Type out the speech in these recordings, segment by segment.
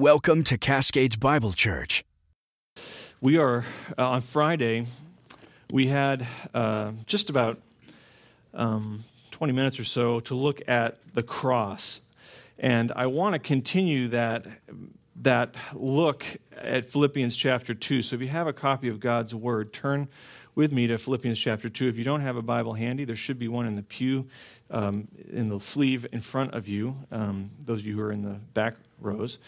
Welcome to Cascades Bible Church. We are uh, on Friday. We had uh, just about um, 20 minutes or so to look at the cross, and I want to continue that that look at Philippians chapter 2. So if you have a copy of God's Word, turn with me to Philippians chapter 2. If you don't have a Bible handy, there should be one in the pew, um, in the sleeve in front of you, um, those of you who are in the back rows.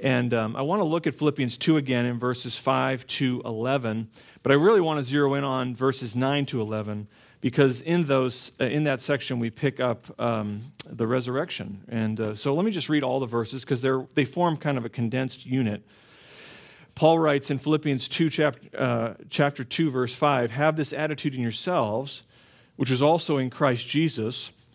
And um, I want to look at Philippians 2 again in verses 5 to 11, but I really want to zero in on verses 9 to 11 because in those uh, in that section we pick up um, the resurrection. And uh, so let me just read all the verses because they form kind of a condensed unit. Paul writes in Philippians 2 chapter, uh, chapter 2 verse 5, "Have this attitude in yourselves, which was also in Christ Jesus."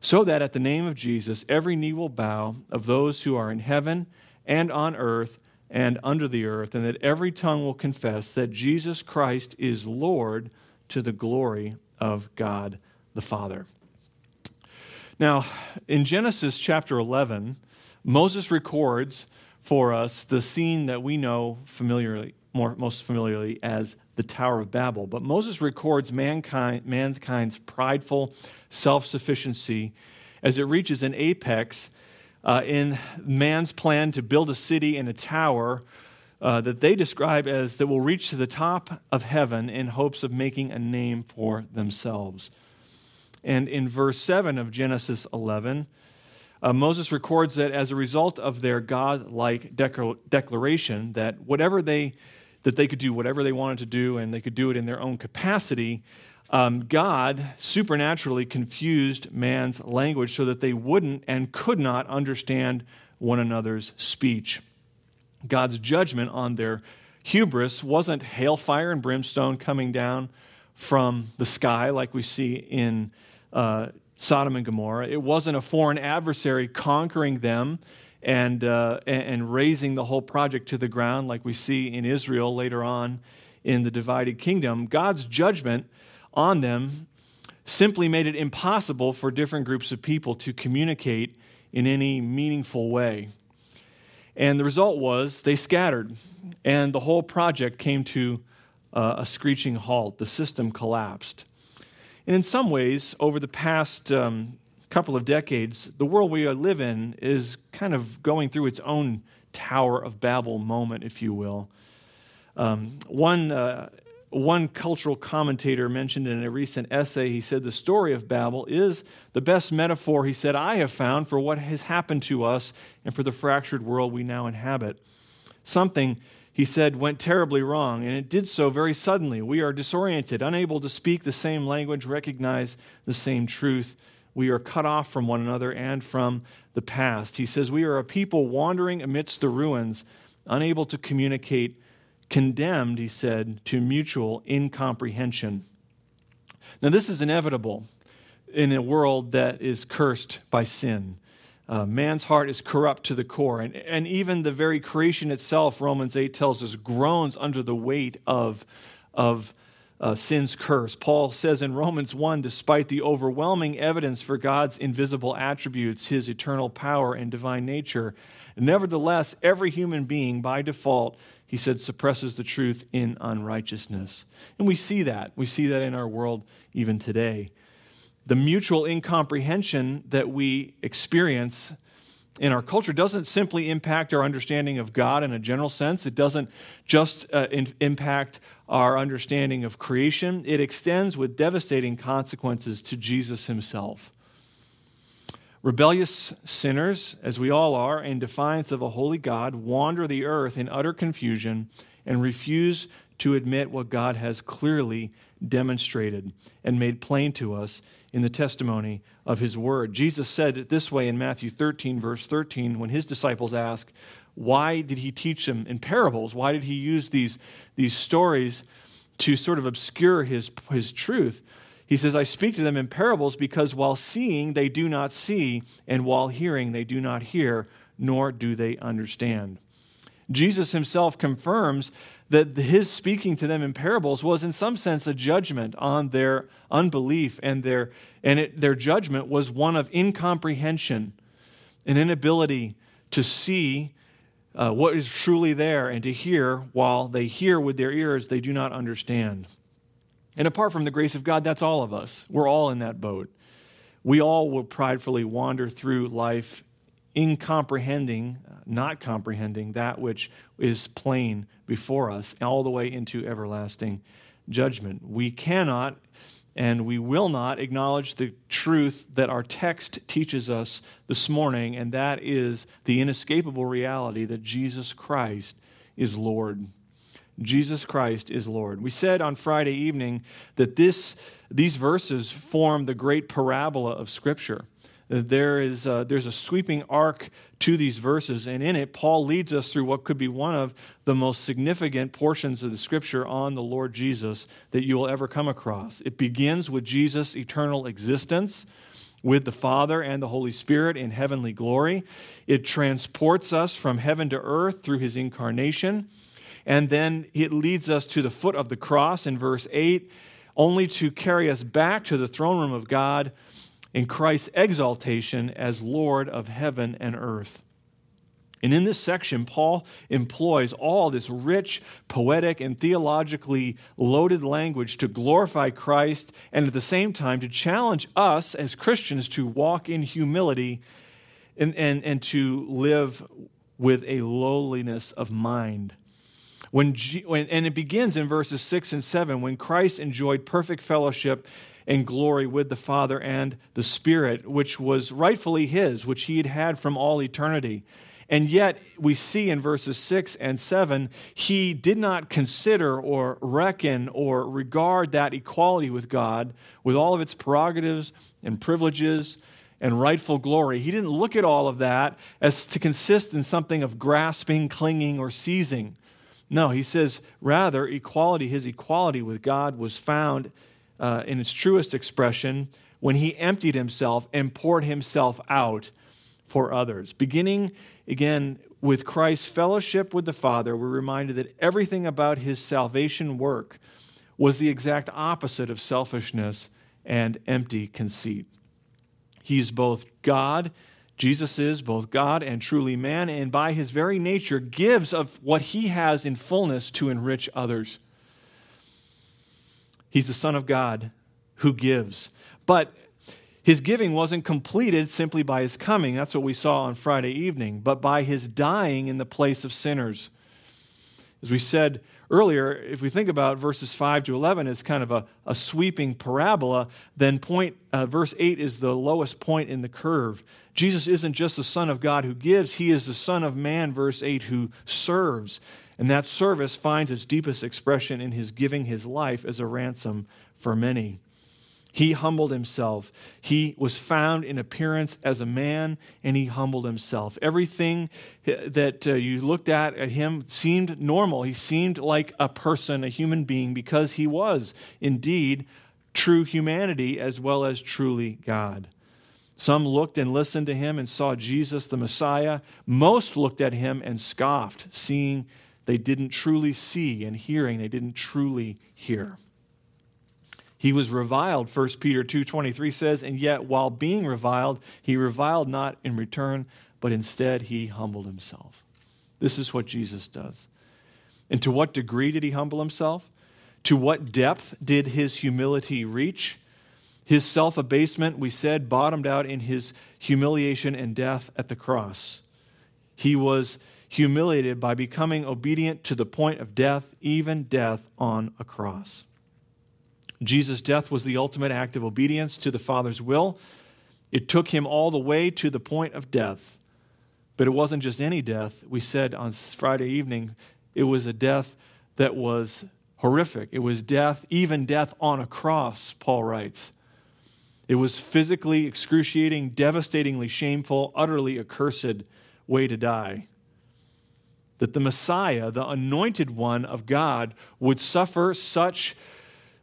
so that at the name of Jesus every knee will bow of those who are in heaven and on earth and under the earth, and that every tongue will confess that Jesus Christ is Lord to the glory of God the Father. Now, in Genesis chapter 11, Moses records for us the scene that we know familiarly, more, most familiarly as the Tower of Babel. But Moses records mankind, mankind's prideful self sufficiency as it reaches an apex uh, in man's plan to build a city and a tower uh, that they describe as that will reach to the top of heaven in hopes of making a name for themselves. And in verse 7 of Genesis 11, uh, Moses records that as a result of their God like declaration, that whatever they that they could do whatever they wanted to do and they could do it in their own capacity, um, God supernaturally confused man's language so that they wouldn't and could not understand one another's speech. God's judgment on their hubris wasn't hailfire and brimstone coming down from the sky like we see in uh, Sodom and Gomorrah. It wasn't a foreign adversary conquering them and, uh, and razing the whole project to the ground, like we see in Israel later on in the divided kingdom. God's judgment on them simply made it impossible for different groups of people to communicate in any meaningful way. And the result was they scattered, and the whole project came to uh, a screeching halt. The system collapsed. And in some ways, over the past um, couple of decades, the world we live in is kind of going through its own Tower of Babel moment, if you will. Um, one, uh, one cultural commentator mentioned in a recent essay, he said, The story of Babel is the best metaphor, he said, I have found for what has happened to us and for the fractured world we now inhabit. Something, he said, went terribly wrong, and it did so very suddenly. We are disoriented, unable to speak the same language, recognize the same truth we are cut off from one another and from the past. He says, We are a people wandering amidst the ruins, unable to communicate, condemned, he said, to mutual incomprehension. Now, this is inevitable in a world that is cursed by sin. Uh, man's heart is corrupt to the core. And, and even the very creation itself, Romans 8 tells us, groans under the weight of, of uh, sin's curse. Paul says in Romans 1 despite the overwhelming evidence for God's invisible attributes, his eternal power and divine nature, nevertheless, every human being by default, he said, suppresses the truth in unrighteousness. And we see that. We see that in our world even today. The mutual incomprehension that we experience in our culture doesn't simply impact our understanding of God in a general sense. It doesn't just uh, in, impact our understanding of creation, it extends with devastating consequences to Jesus himself. Rebellious sinners, as we all are, in defiance of a holy God, wander the earth in utter confusion and refuse to admit what God has clearly demonstrated and made plain to us in the testimony of his word. Jesus said it this way in Matthew 13, verse 13, when his disciples asked, why did he teach them in parables? Why did he use these, these stories to sort of obscure his, his truth? He says, I speak to them in parables because while seeing, they do not see, and while hearing, they do not hear, nor do they understand. Jesus himself confirms that his speaking to them in parables was, in some sense, a judgment on their unbelief, and their, and it, their judgment was one of incomprehension, an inability to see uh, what is truly there and to hear while they hear with their ears, they do not understand. And apart from the grace of God, that's all of us. We're all in that boat. We all will pridefully wander through life, incomprehending, not comprehending that which is plain before us, all the way into everlasting judgment. We cannot and we will not acknowledge the truth that our text teaches us this morning, and that is the inescapable reality that Jesus Christ is Lord. Jesus Christ is Lord. We said on Friday evening that this, these verses form the great parabola of Scripture. There is a, there's a sweeping arc to these verses, and in it, Paul leads us through what could be one of the most significant portions of the Scripture on the Lord Jesus that you will ever come across. It begins with Jesus' eternal existence with the Father and the Holy Spirit in heavenly glory. It transports us from heaven to earth through his incarnation. And then it leads us to the foot of the cross in verse 8, only to carry us back to the throne room of God in Christ's exaltation as Lord of heaven and earth. And in this section, Paul employs all this rich, poetic, and theologically loaded language to glorify Christ and at the same time to challenge us as Christians to walk in humility and, and, and to live with a lowliness of mind. When, when, and it begins in verses 6 and 7 when Christ enjoyed perfect fellowship and glory with the Father and the Spirit, which was rightfully his, which he had had from all eternity. And yet, we see in verses 6 and 7, he did not consider or reckon or regard that equality with God, with all of its prerogatives and privileges and rightful glory. He didn't look at all of that as to consist in something of grasping, clinging, or seizing. No, he says, rather, equality, his equality with God was found uh, in its truest expression when he emptied himself and poured himself out for others. Beginning again with Christ's fellowship with the Father, we're reminded that everything about his salvation work was the exact opposite of selfishness and empty conceit. He's both God Jesus is both God and truly man, and by his very nature gives of what he has in fullness to enrich others. He's the Son of God who gives. But his giving wasn't completed simply by his coming. That's what we saw on Friday evening, but by his dying in the place of sinners. As we said earlier, if we think about verses 5 to 11 as kind of a, a sweeping parabola, then point, uh, verse 8 is the lowest point in the curve. Jesus isn't just the Son of God who gives, he is the Son of Man, verse 8, who serves. And that service finds its deepest expression in his giving his life as a ransom for many. He humbled himself. He was found in appearance as a man, and he humbled himself. Everything that uh, you looked at at him seemed normal. He seemed like a person, a human being, because he was indeed true humanity as well as truly God. Some looked and listened to him and saw Jesus the Messiah. Most looked at him and scoffed, seeing they didn't truly see, and hearing they didn't truly hear. He was reviled, 1 Peter 2:23 says, and yet while being reviled, he reviled not in return, but instead he humbled himself. This is what Jesus does. And to what degree did he humble himself? To what depth did his humility reach? His self abasement, we said, bottomed out in his humiliation and death at the cross. He was humiliated by becoming obedient to the point of death, even death on a cross. Jesus' death was the ultimate act of obedience to the Father's will. It took him all the way to the point of death. But it wasn't just any death. We said on Friday evening, it was a death that was horrific. It was death, even death on a cross, Paul writes. It was physically excruciating, devastatingly shameful, utterly accursed way to die. That the Messiah, the anointed one of God, would suffer such,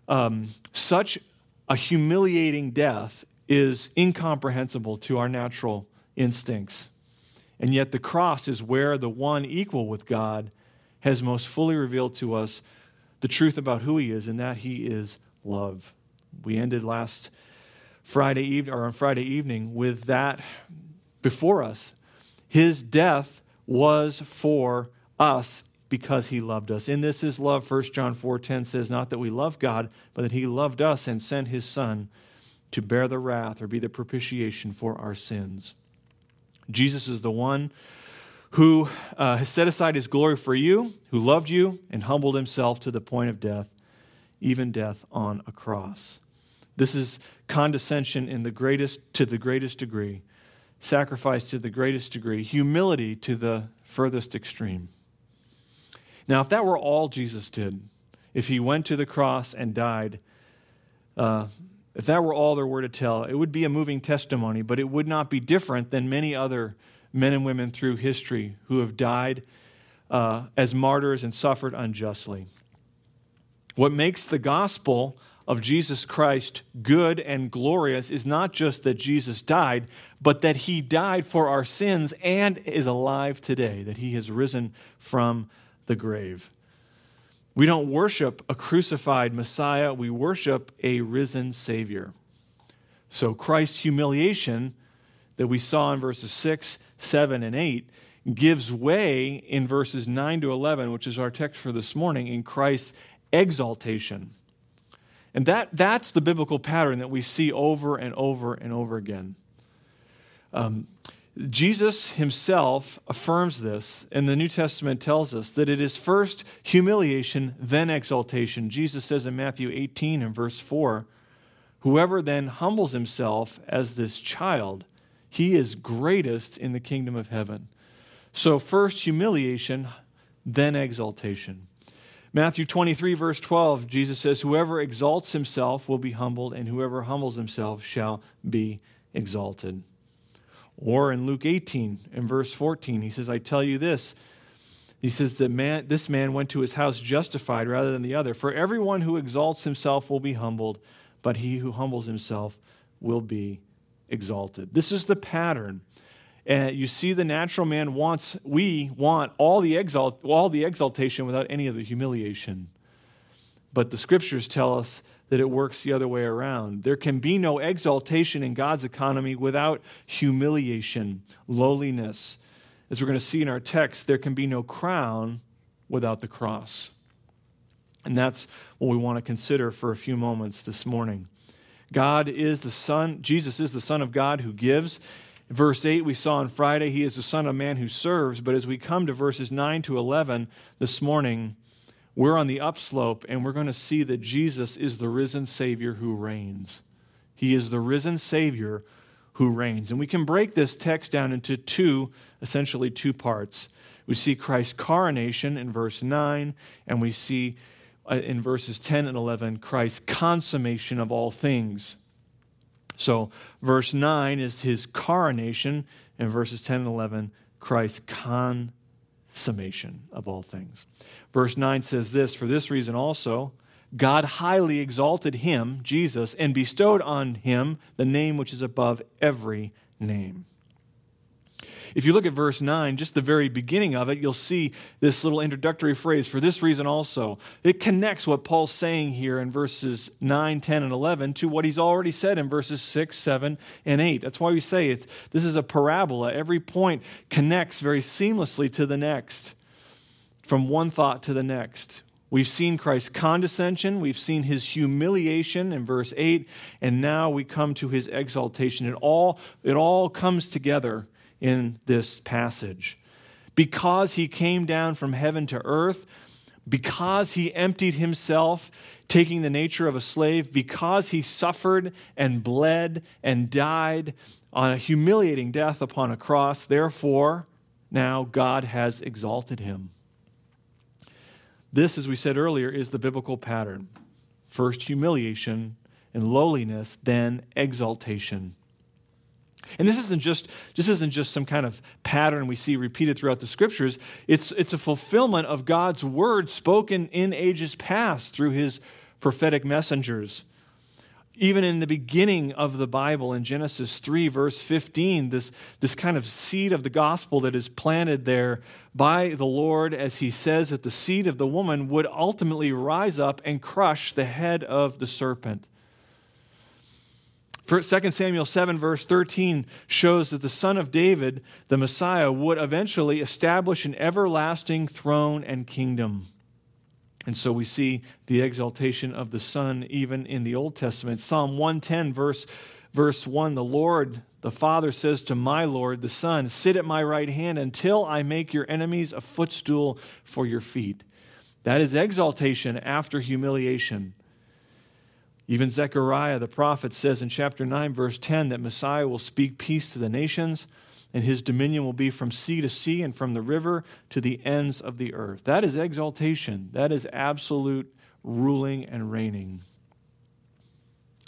um, such a humiliating death is incomprehensible to our natural instincts. And yet, the cross is where the one equal with God has most fully revealed to us the truth about who he is, and that he is love. We ended last Friday evening, or on Friday evening, with that before us. His death was for us because he loved us. In this is love. 1 John 4:10 says not that we love God, but that he loved us and sent his son to bear the wrath or be the propitiation for our sins. Jesus is the one who uh, has set aside his glory for you, who loved you and humbled himself to the point of death, even death on a cross. This is condescension in the greatest to the greatest degree, sacrifice to the greatest degree, humility to the furthest extreme. Now, if that were all Jesus did, if he went to the cross and died, uh, if that were all there were to tell, it would be a moving testimony, but it would not be different than many other men and women through history who have died uh, as martyrs and suffered unjustly. What makes the gospel of Jesus Christ good and glorious is not just that Jesus died, but that he died for our sins and is alive today, that he has risen from the grave. We don't worship a crucified Messiah, we worship a risen Savior. So Christ's humiliation that we saw in verses 6, 7, and 8 gives way in verses 9 to 11, which is our text for this morning, in Christ's exaltation. And that, that's the biblical pattern that we see over and over and over again. Um, Jesus himself affirms this, and the New Testament tells us that it is first humiliation, then exaltation. Jesus says in Matthew 18 and verse 4 Whoever then humbles himself as this child, he is greatest in the kingdom of heaven. So, first humiliation, then exaltation. Matthew 23, verse 12, Jesus says, Whoever exalts himself will be humbled, and whoever humbles himself shall be exalted. Or in Luke 18 in verse 14, he says, I tell you this. He says that man, this man went to his house justified rather than the other. For everyone who exalts himself will be humbled, but he who humbles himself will be exalted. This is the pattern. And you see, the natural man wants, we want all the, exalt, all the exaltation without any of the humiliation. But the scriptures tell us that it works the other way around. There can be no exaltation in God's economy without humiliation, lowliness. As we're going to see in our text, there can be no crown without the cross. And that's what we want to consider for a few moments this morning. God is the Son, Jesus is the Son of God who gives. Verse 8, we saw on Friday, he is the Son of Man who serves. But as we come to verses 9 to 11 this morning, we're on the upslope and we're going to see that Jesus is the risen Savior who reigns. He is the risen Savior who reigns. And we can break this text down into two, essentially two parts. We see Christ's coronation in verse 9, and we see uh, in verses 10 and 11 Christ's consummation of all things. So, verse 9 is his coronation, and verses 10 and 11, Christ's consummation of all things. Verse 9 says this For this reason also, God highly exalted him, Jesus, and bestowed on him the name which is above every name. If you look at verse 9, just the very beginning of it, you'll see this little introductory phrase, for this reason also. It connects what Paul's saying here in verses 9, 10, and 11 to what he's already said in verses 6, 7, and 8. That's why we say it's, this is a parabola. Every point connects very seamlessly to the next from one thought to the next. We've seen Christ's condescension, we've seen his humiliation in verse 8, and now we come to his exaltation. It all, it all comes together in this passage. Because he came down from heaven to earth, because he emptied himself, taking the nature of a slave, because he suffered and bled and died on a humiliating death upon a cross, therefore, now God has exalted him. This, as we said earlier, is the biblical pattern first humiliation and lowliness, then exaltation. And this isn't just this isn't just some kind of pattern we see repeated throughout the scriptures. It's it's a fulfillment of God's word spoken in ages past through his prophetic messengers. Even in the beginning of the Bible in Genesis 3 verse 15, this this kind of seed of the gospel that is planted there by the Lord as he says that the seed of the woman would ultimately rise up and crush the head of the serpent. 2 Samuel 7, verse 13, shows that the son of David, the Messiah, would eventually establish an everlasting throne and kingdom. And so we see the exaltation of the Son even in the Old Testament. Psalm 110, verse, verse 1 The Lord, the Father, says to my Lord, the Son, Sit at my right hand until I make your enemies a footstool for your feet. That is exaltation after humiliation. Even Zechariah the prophet says in chapter 9, verse 10, that Messiah will speak peace to the nations, and his dominion will be from sea to sea and from the river to the ends of the earth. That is exaltation. That is absolute ruling and reigning.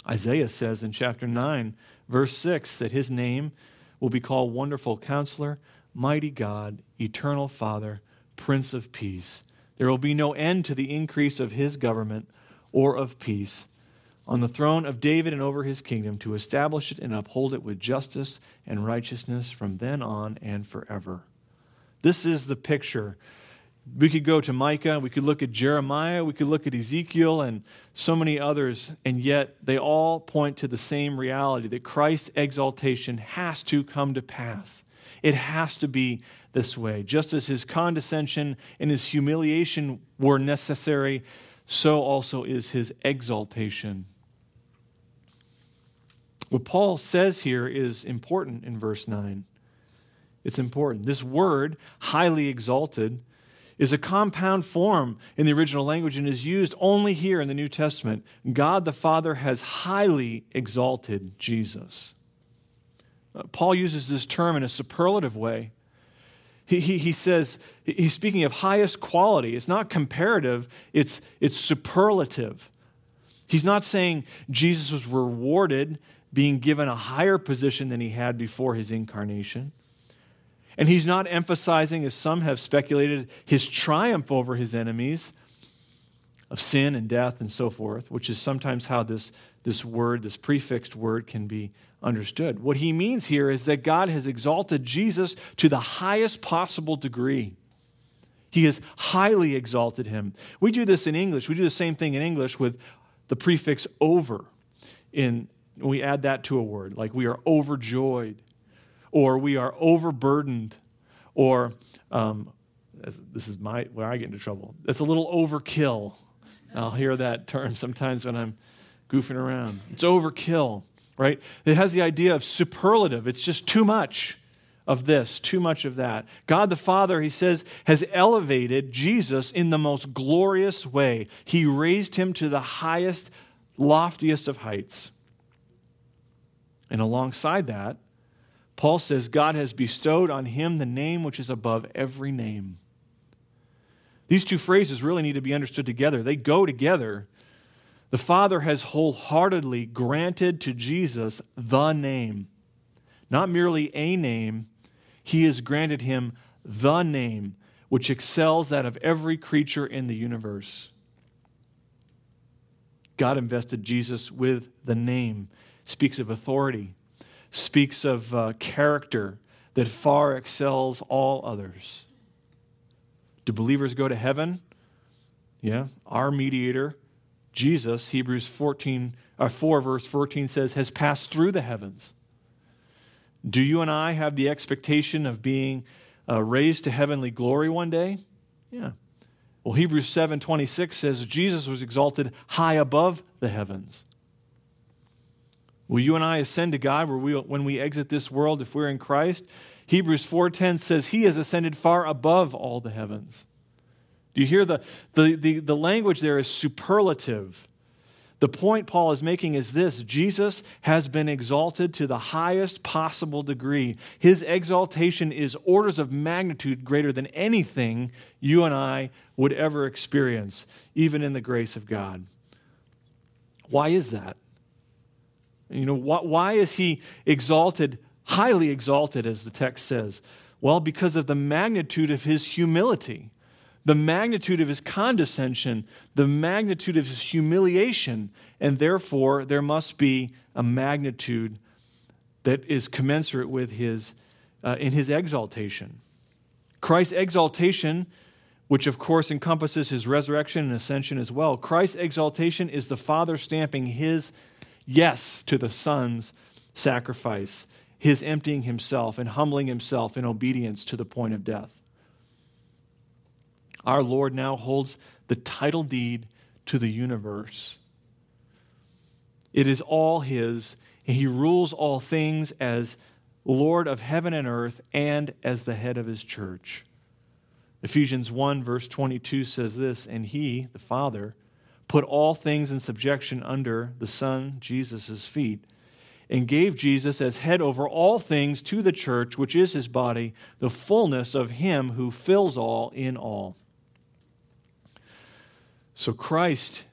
Isaiah says in chapter 9, verse 6, that his name will be called Wonderful Counselor, Mighty God, Eternal Father, Prince of Peace. There will be no end to the increase of his government or of peace on the throne of David and over his kingdom to establish it and uphold it with justice and righteousness from then on and forever. This is the picture. We could go to Micah, we could look at Jeremiah, we could look at Ezekiel and so many others, and yet they all point to the same reality that Christ's exaltation has to come to pass. It has to be this way. Just as his condescension and his humiliation were necessary, so also is his exaltation what Paul says here is important in verse 9. It's important. This word, highly exalted, is a compound form in the original language and is used only here in the New Testament. God the Father has highly exalted Jesus. Uh, Paul uses this term in a superlative way. He, he, he says, he's speaking of highest quality. It's not comparative, it's, it's superlative. He's not saying Jesus was rewarded being given a higher position than he had before his incarnation. And he's not emphasizing, as some have speculated, his triumph over his enemies of sin and death and so forth, which is sometimes how this, this word, this prefixed word, can be understood. What he means here is that God has exalted Jesus to the highest possible degree. He has highly exalted him. We do this in English. We do the same thing in English with the prefix over in, we add that to a word, like we are overjoyed, or we are overburdened, or um, this is my where I get into trouble. It's a little overkill. I'll hear that term sometimes when I'm goofing around. It's overkill, right? It has the idea of superlative. It's just too much of this, too much of that. God the Father, he says, has elevated Jesus in the most glorious way. He raised him to the highest, loftiest of heights. And alongside that, Paul says God has bestowed on him the name which is above every name. These two phrases really need to be understood together. They go together. The Father has wholeheartedly granted to Jesus the name, not merely a name, He has granted him the name which excels that of every creature in the universe. God invested Jesus with the name speaks of authority, speaks of uh, character that far excels all others. Do believers go to heaven? Yeah, our mediator, Jesus, Hebrews 14, uh, 4, verse 14 says, has passed through the heavens. Do you and I have the expectation of being uh, raised to heavenly glory one day? Yeah. Well, Hebrews 7:26 says Jesus was exalted high above the heavens. Will you and I ascend to God when we exit this world if we're in Christ? Hebrews 4:10 says he has ascended far above all the heavens. Do you hear the, the, the, the language there is superlative. The point Paul is making is this Jesus has been exalted to the highest possible degree. His exaltation is orders of magnitude greater than anything you and I would ever experience, even in the grace of God. Why is that? You know, why is he exalted highly exalted, as the text says? Well, because of the magnitude of his humility, the magnitude of his condescension, the magnitude of his humiliation, and therefore there must be a magnitude that is commensurate with his uh, in his exaltation. Christ's exaltation, which of course encompasses his resurrection and ascension as well, Christ's exaltation is the Father stamping his yes to the Son's sacrifice, his emptying himself and humbling himself in obedience to the point of death. Our Lord now holds the title deed to the universe. It is all His, and He rules all things as Lord of heaven and earth and as the head of His church. Ephesians 1, verse 22 says this And He, the Father, put all things in subjection under the Son, Jesus' feet, and gave Jesus as head over all things to the church, which is His body, the fullness of Him who fills all in all. So Christ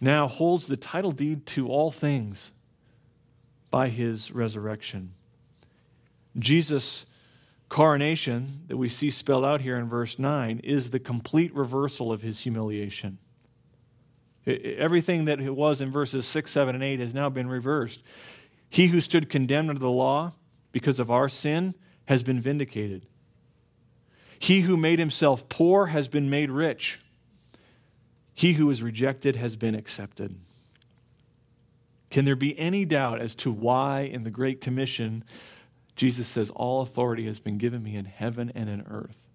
now holds the title deed to all things by his resurrection. Jesus' coronation, that we see spelled out here in verse 9, is the complete reversal of his humiliation. Everything that it was in verses 6, 7, and 8 has now been reversed. He who stood condemned under the law because of our sin has been vindicated. He who made himself poor has been made rich he who is rejected has been accepted. Can there be any doubt as to why in the Great Commission Jesus says, All authority has been given me in heaven and in earth?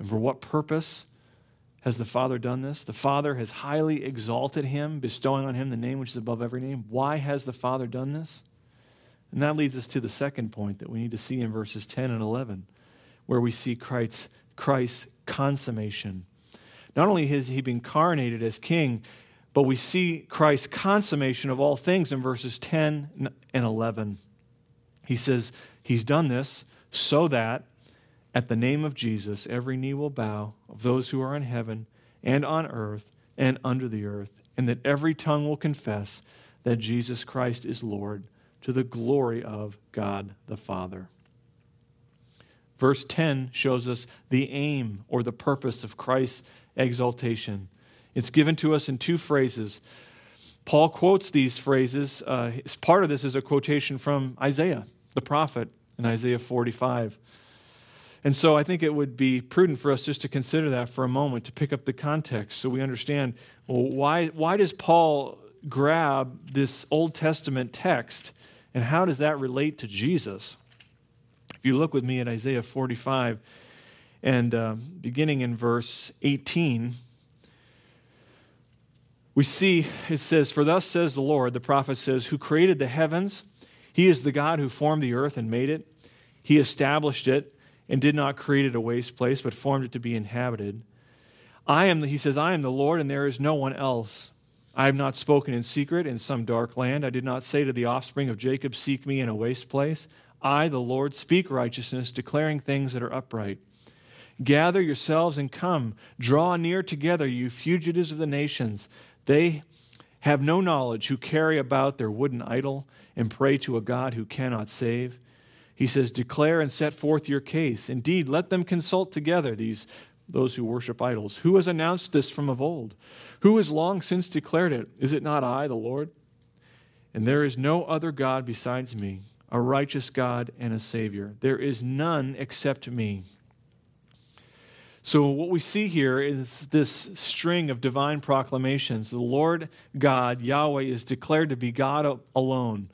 And for what purpose has the Father done this? The Father has highly exalted him, bestowing on him the name which is above every name. Why has the Father done this? And that leads us to the second point that we need to see in verses 10 and 11, where we see Christ's, Christ's consummation. Not only has he been incarnated as king, but we see Christ's consummation of all things in verses 10 and 11. He says, He's done this so that at the name of Jesus, every knee will bow of those who are in heaven and on earth and under the earth, and that every tongue will confess that Jesus Christ is Lord to the glory of God the Father. Verse 10 shows us the aim or the purpose of Christ's exaltation. It's given to us in two phrases. Paul quotes these phrases. Uh, part of this is a quotation from Isaiah, the prophet, in Isaiah 45. And so I think it would be prudent for us just to consider that for a moment, to pick up the context so we understand well, why, why does Paul grab this Old Testament text and how does that relate to Jesus? If you look with me at Isaiah 45 and uh, beginning in verse 18, we see it says, For thus says the Lord, the prophet says, who created the heavens. He is the God who formed the earth and made it. He established it and did not create it a waste place, but formed it to be inhabited. I am, he says, I am the Lord, and there is no one else. I have not spoken in secret in some dark land. I did not say to the offspring of Jacob, Seek me in a waste place. I, the Lord, speak righteousness, declaring things that are upright. Gather yourselves and come. Draw near together, you fugitives of the nations. They have no knowledge who carry about their wooden idol and pray to a God who cannot save. He says, Declare and set forth your case. Indeed, let them consult together, these those who worship idols. Who has announced this from of old? Who has long since declared it? Is it not I, the Lord? And there is no other God besides me a righteous God and a Savior. There is none except me. So, what we see here is this string of divine proclamations. The Lord God, Yahweh, is declared to be God alone.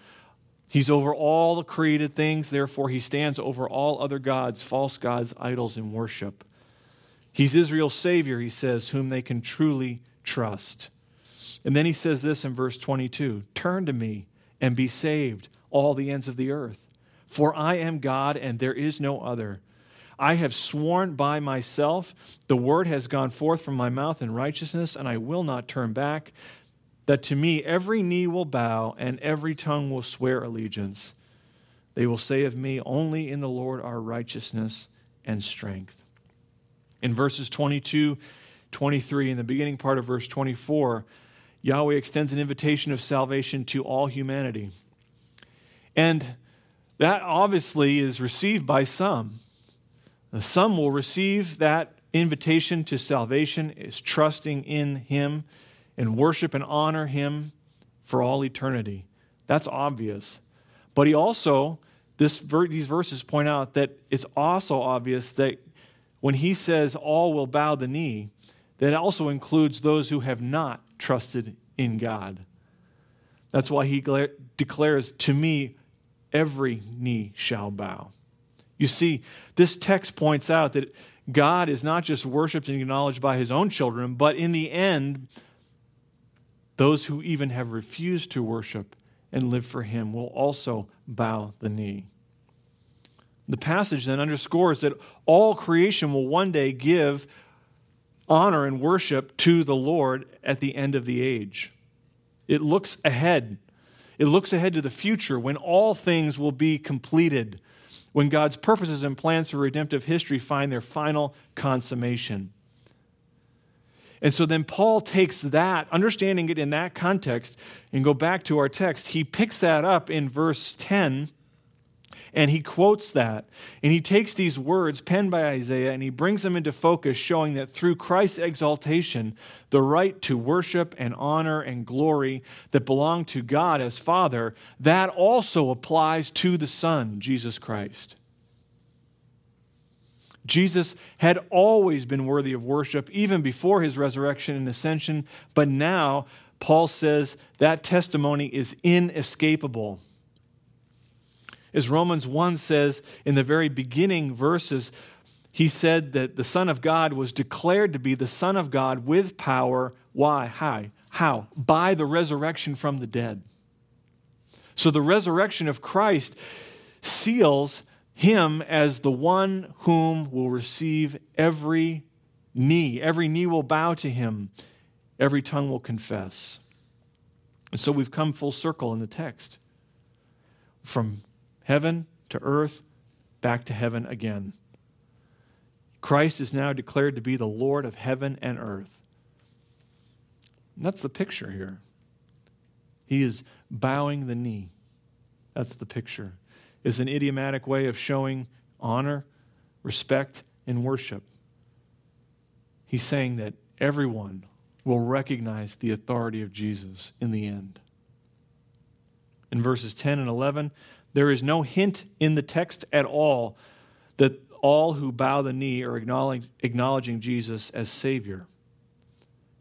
He's over all the created things, therefore, he stands over all other gods, false gods, idols, and worship. He's Israel's Savior, he says, whom they can truly trust. And then he says this in verse 22 Turn to me and be saved all the ends of the earth. For I am God and there is no other. I have sworn by myself, the word has gone forth from my mouth in righteousness, and I will not turn back, that to me every knee will bow and every tongue will swear allegiance. They will say of me, Only in the Lord are righteousness and strength. In verses 22, 23, in the beginning part of verse 24, Yahweh extends an invitation of salvation to all humanity. And that obviously is received by some. Some will receive that invitation to salvation is trusting in Him and worship and honor Him for all eternity. That's obvious. But he also, this, these verses point out that it's also obvious that when he says all will bow the knee, that also includes those who have not trusted in God. That's why he declares, To me, every knee shall bow. You see, this text points out that God is not just worshiped and acknowledged by his own children, but in the end, those who even have refused to worship and live for him will also bow the knee. The passage then underscores that all creation will one day give honor and worship to the Lord at the end of the age. It looks ahead. It looks ahead to the future when all things will be completed, when God's purposes and plans for redemptive history find their final consummation. And so then Paul takes that, understanding it in that context, and go back to our text. He picks that up in verse 10 and he quotes that. And he takes these words penned by Isaiah and he brings them into focus, showing that through Christ's exaltation, the right to worship and honor and glory that belong to God as Father, that also applies to the Son, Jesus Christ. Jesus had always been worthy of worship, even before his resurrection and ascension, but now Paul says that testimony is inescapable. As Romans 1 says in the very beginning verses, he said that the Son of God was declared to be the Son of God with power. Why? How? How? By the resurrection from the dead. So the resurrection of Christ seals him as the one whom will receive every knee. Every knee will bow to him, every tongue will confess. And so we've come full circle in the text from heaven to earth, back to heaven again. Christ is now declared to be the Lord of heaven and earth. And that's the picture here. He is bowing the knee. That's the picture is an idiomatic way of showing honor, respect, and worship. He's saying that everyone will recognize the authority of Jesus in the end. In verses 10 and 11, there is no hint in the text at all that all who bow the knee are acknowledging Jesus as Savior.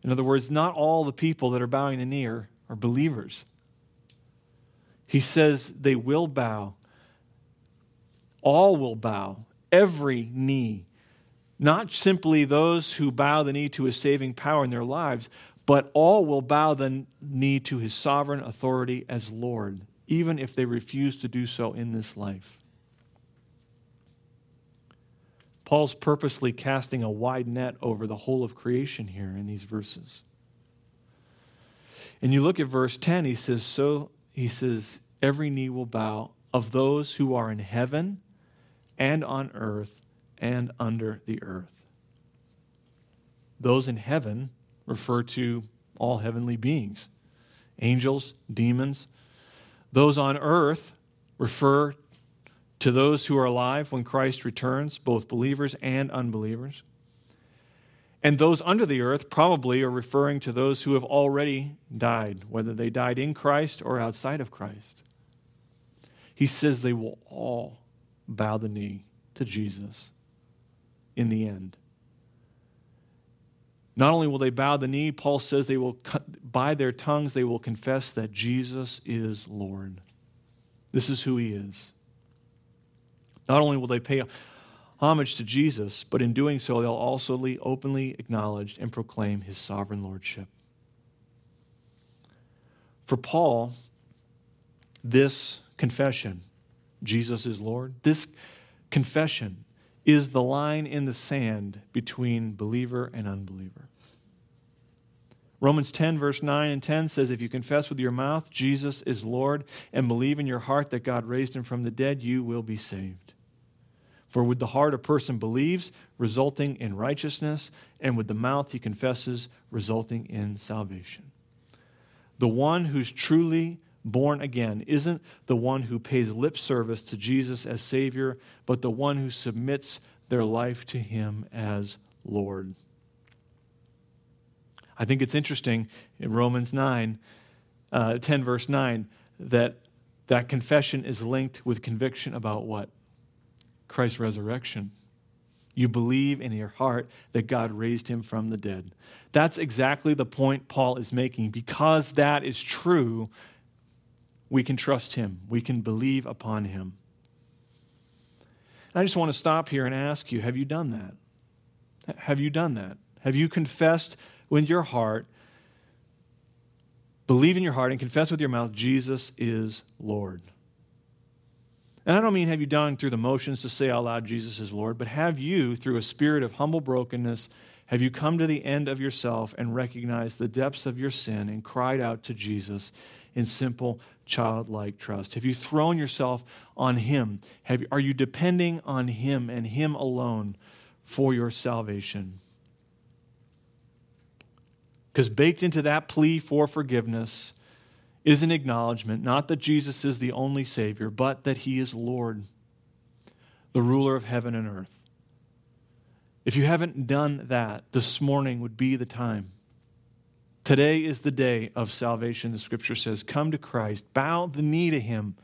In other words, not all the people that are bowing the knee are, are believers. He says they will bow all will bow, every knee. Not simply those who bow the knee to his saving power in their lives, but all will bow the knee to his sovereign authority as Lord, even if they refuse to do so in this life. Paul's purposely casting a wide net over the whole of creation here in these verses. And you look at verse 10, he says, So he says, every knee will bow of those who are in heaven and on earth and under the earth. Those in heaven refer to all heavenly beings, angels, demons. Those on earth refer to those who are alive when Christ returns, both believers and unbelievers. And those under the earth probably are referring to those who have already died, whether they died in Christ or outside of Christ. He says they will all bow the knee to Jesus in the end. Not only will they bow the knee, Paul says they will, by their tongues, they will confess that Jesus is Lord. This is who he is. Not only will they pay homage to Jesus, but in doing so, they'll also openly acknowledge and proclaim his sovereign lordship. For Paul, this confession Jesus is Lord. This confession is the line in the sand between believer and unbeliever. Romans 10, verse 9 and 10 says, If you confess with your mouth Jesus is Lord and believe in your heart that God raised him from the dead, you will be saved. For with the heart a person believes, resulting in righteousness, and with the mouth he confesses, resulting in salvation. The one who's truly born again, isn't the one who pays lip service to Jesus as Savior, but the one who submits their life to Him as Lord. I think it's interesting in Romans 9, uh, 10, verse 9, that that confession is linked with conviction about what? Christ's resurrection. You believe in your heart that God raised him from the dead. That's exactly the point Paul is making. Because that is true, we can trust him, we can believe upon him. And I just want to stop here and ask you have you done that? Have you done that? Have you confessed with your heart, believe in your heart, and confess with your mouth Jesus is Lord? And I don't mean have you done through the motions to say out loud Jesus is Lord, but have you, through a spirit of humble brokenness, have you come to the end of yourself and recognized the depths of your sin and cried out to Jesus in simple childlike trust? Have you thrown yourself on Him? Have, are you depending on Him and Him alone for your salvation? Because baked into that plea for forgiveness is an acknowledgement not that Jesus is the only Savior, but that He is Lord, the ruler of heaven and earth. If you haven't done that, this morning would be the time. Today is the day of salvation, the scripture says. Come to Christ, bow the knee to Him,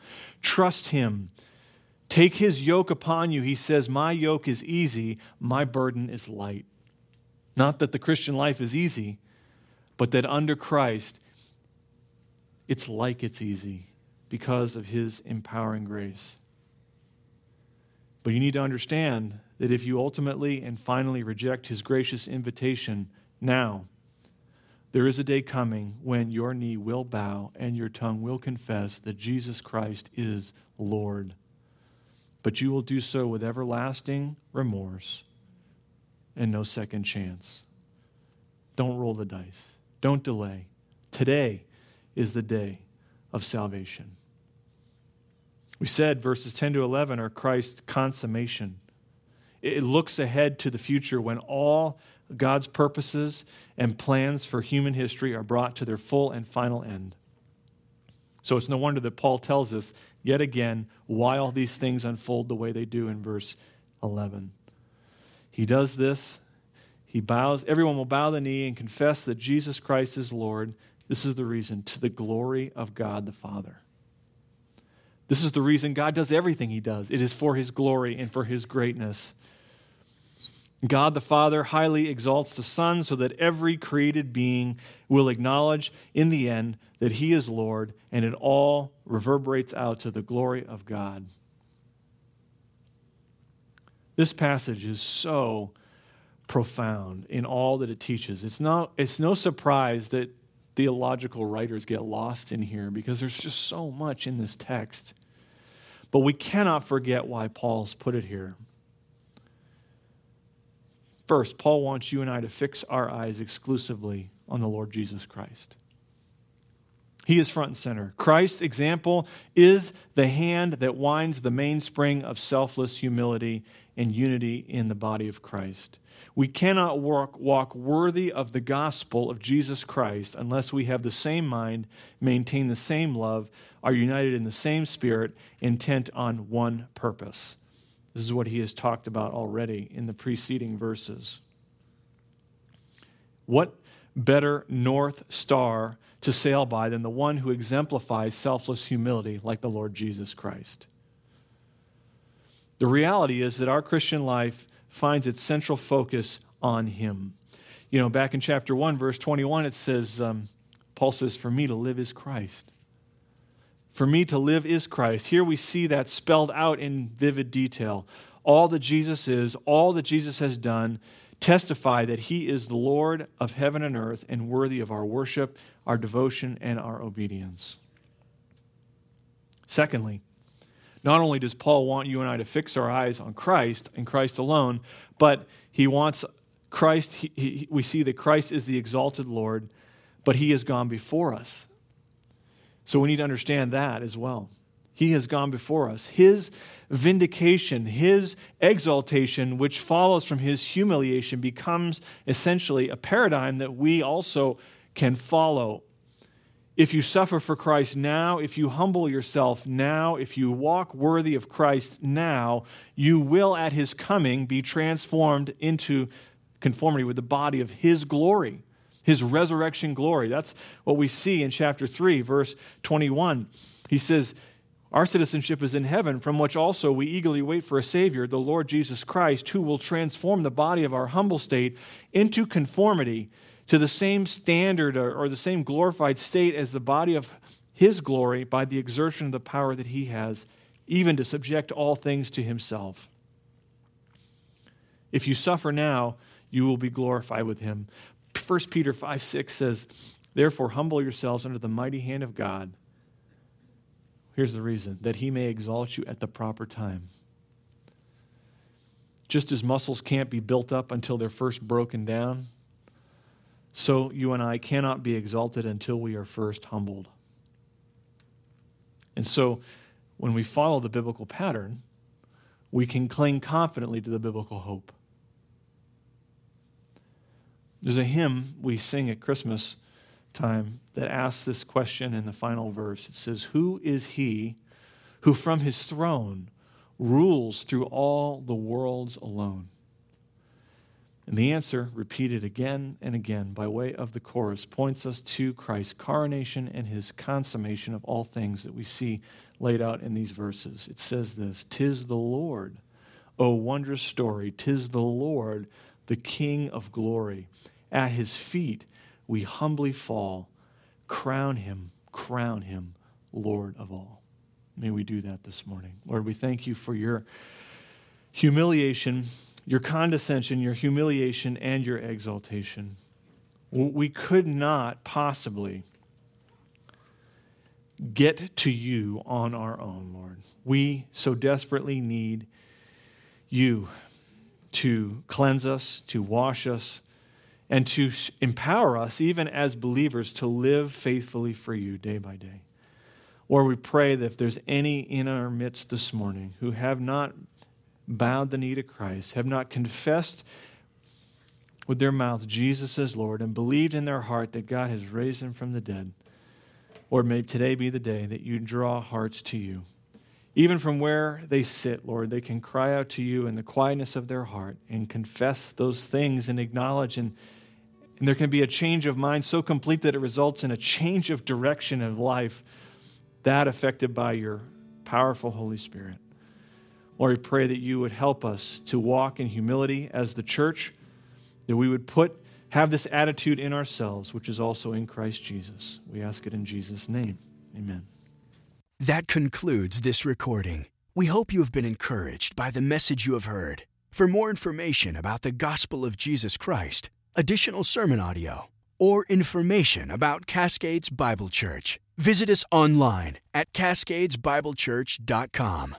trust Him, take His yoke upon you. He says, My yoke is easy, my burden is light. Not that the Christian life is easy, but that under Christ, it's like it's easy because of his empowering grace. But you need to understand that if you ultimately and finally reject his gracious invitation now, there is a day coming when your knee will bow and your tongue will confess that Jesus Christ is Lord. But you will do so with everlasting remorse and no second chance. Don't roll the dice. Don't delay. Today is the day of salvation. We said verses 10 to 11 are Christ's consummation. It looks ahead to the future when all God's purposes and plans for human history are brought to their full and final end. So it's no wonder that Paul tells us yet again why all these things unfold the way they do in verse 11. He does this. He bows, everyone will bow the knee and confess that Jesus Christ is Lord this is the reason to the glory of God the Father. This is the reason God does everything he does. It is for his glory and for his greatness. God the Father highly exalts the Son so that every created being will acknowledge in the end that he is Lord, and it all reverberates out to the glory of God. This passage is so profound in all that it teaches. It's, not, it's no surprise that theological writers get lost in here because there's just so much in this text. But we cannot forget why Paul's put it here. First, Paul wants you and I to fix our eyes exclusively on the Lord Jesus Christ. He is front and center. Christ's example is the hand that winds the mainspring of selfless humility and unity in the body of Christ. We cannot walk, walk worthy of the gospel of Jesus Christ unless we have the same mind, maintain the same love, are united in the same spirit, intent on one purpose. This is what he has talked about already in the preceding verses. What better North Star to sail by than the one who exemplifies selfless humility like the Lord Jesus Christ. The reality is that our Christian life finds its central focus on Him. You know, back in chapter 1, verse 21, it says, um, Paul says, For me to live is Christ. For me to live is Christ. Here we see that spelled out in vivid detail. All that Jesus is, all that Jesus has done, testify that he is the Lord of heaven and earth and worthy of our worship, our devotion, and our obedience. Secondly, not only does Paul want you and I to fix our eyes on Christ and Christ alone, but he wants Christ, he, he, we see that Christ is the exalted Lord, but he has gone before us. So we need to understand that as well. He has gone before us. His vindication, his exaltation, which follows from his humiliation, becomes essentially a paradigm that we also can follow. if you suffer for Christ now, if you humble yourself now, if you walk worthy of Christ now, you will at his coming be transformed into conformity with the body of his glory, his resurrection glory. That's what we see in chapter 3, verse 21. He says, Our citizenship is in heaven, from which also we eagerly wait for a Savior, the Lord Jesus Christ, who will transform the body of our humble state into conformity to the same standard or, the same glorified state as the body of his glory by the exertion of the power that he has, even to subject all things to himself. If you suffer now, you will be glorified with him. 1 Peter 5 6 says, Therefore, humble yourselves under the mighty hand of God. Here's the reason that he may exalt you at the proper time. Just as muscles can't be built up until they're first broken down, so you and I cannot be exalted until we are first humbled. And so when we follow the biblical pattern, we can cling confidently to the biblical hope. There's a hymn we sing at Christmas time that asks this question in the final verse. It says, Who is he who from his throne rules through all the worlds alone? And the answer, repeated again and again by way of the chorus, points us to Christ's coronation and his consummation of all things that we see laid out in these verses. It says this Tis the Lord, O wondrous story, tis the Lord, the King of glory. At his feet we humbly fall. Crown him, crown him, Lord of all. May we do that this morning. Lord, we thank you for your humiliation your condescension, your humiliation, and your exaltation. We could not possibly get to you on our own, Lord. We so desperately need you to cleanse us, to wash us, and to empower us, even as believers, to live faithfully for you day by day. Or we pray that if there's any in our midst this morning who have not bowed the knee to Christ, have not confessed with their mouth Jesus as Lord, and believed in their heart that God has raised him from the dead, Lord, may today be the day that you draw hearts to you. Even from where they sit, Lord, they can cry out to you in the quietness of their heart and confess those things and acknowledge and and there can be a change of mind so complete that it results in a change of direction of life, that affected by your powerful Holy Spirit. Lord, we pray that you would help us to walk in humility as the church, that we would put have this attitude in ourselves, which is also in Christ Jesus. We ask it in Jesus' name. Amen. That concludes this recording. We hope you have been encouraged by the message you have heard. For more information about the gospel of Jesus Christ, additional sermon audio, or information about Cascades Bible Church, visit us online at cascadesbiblechurch.com.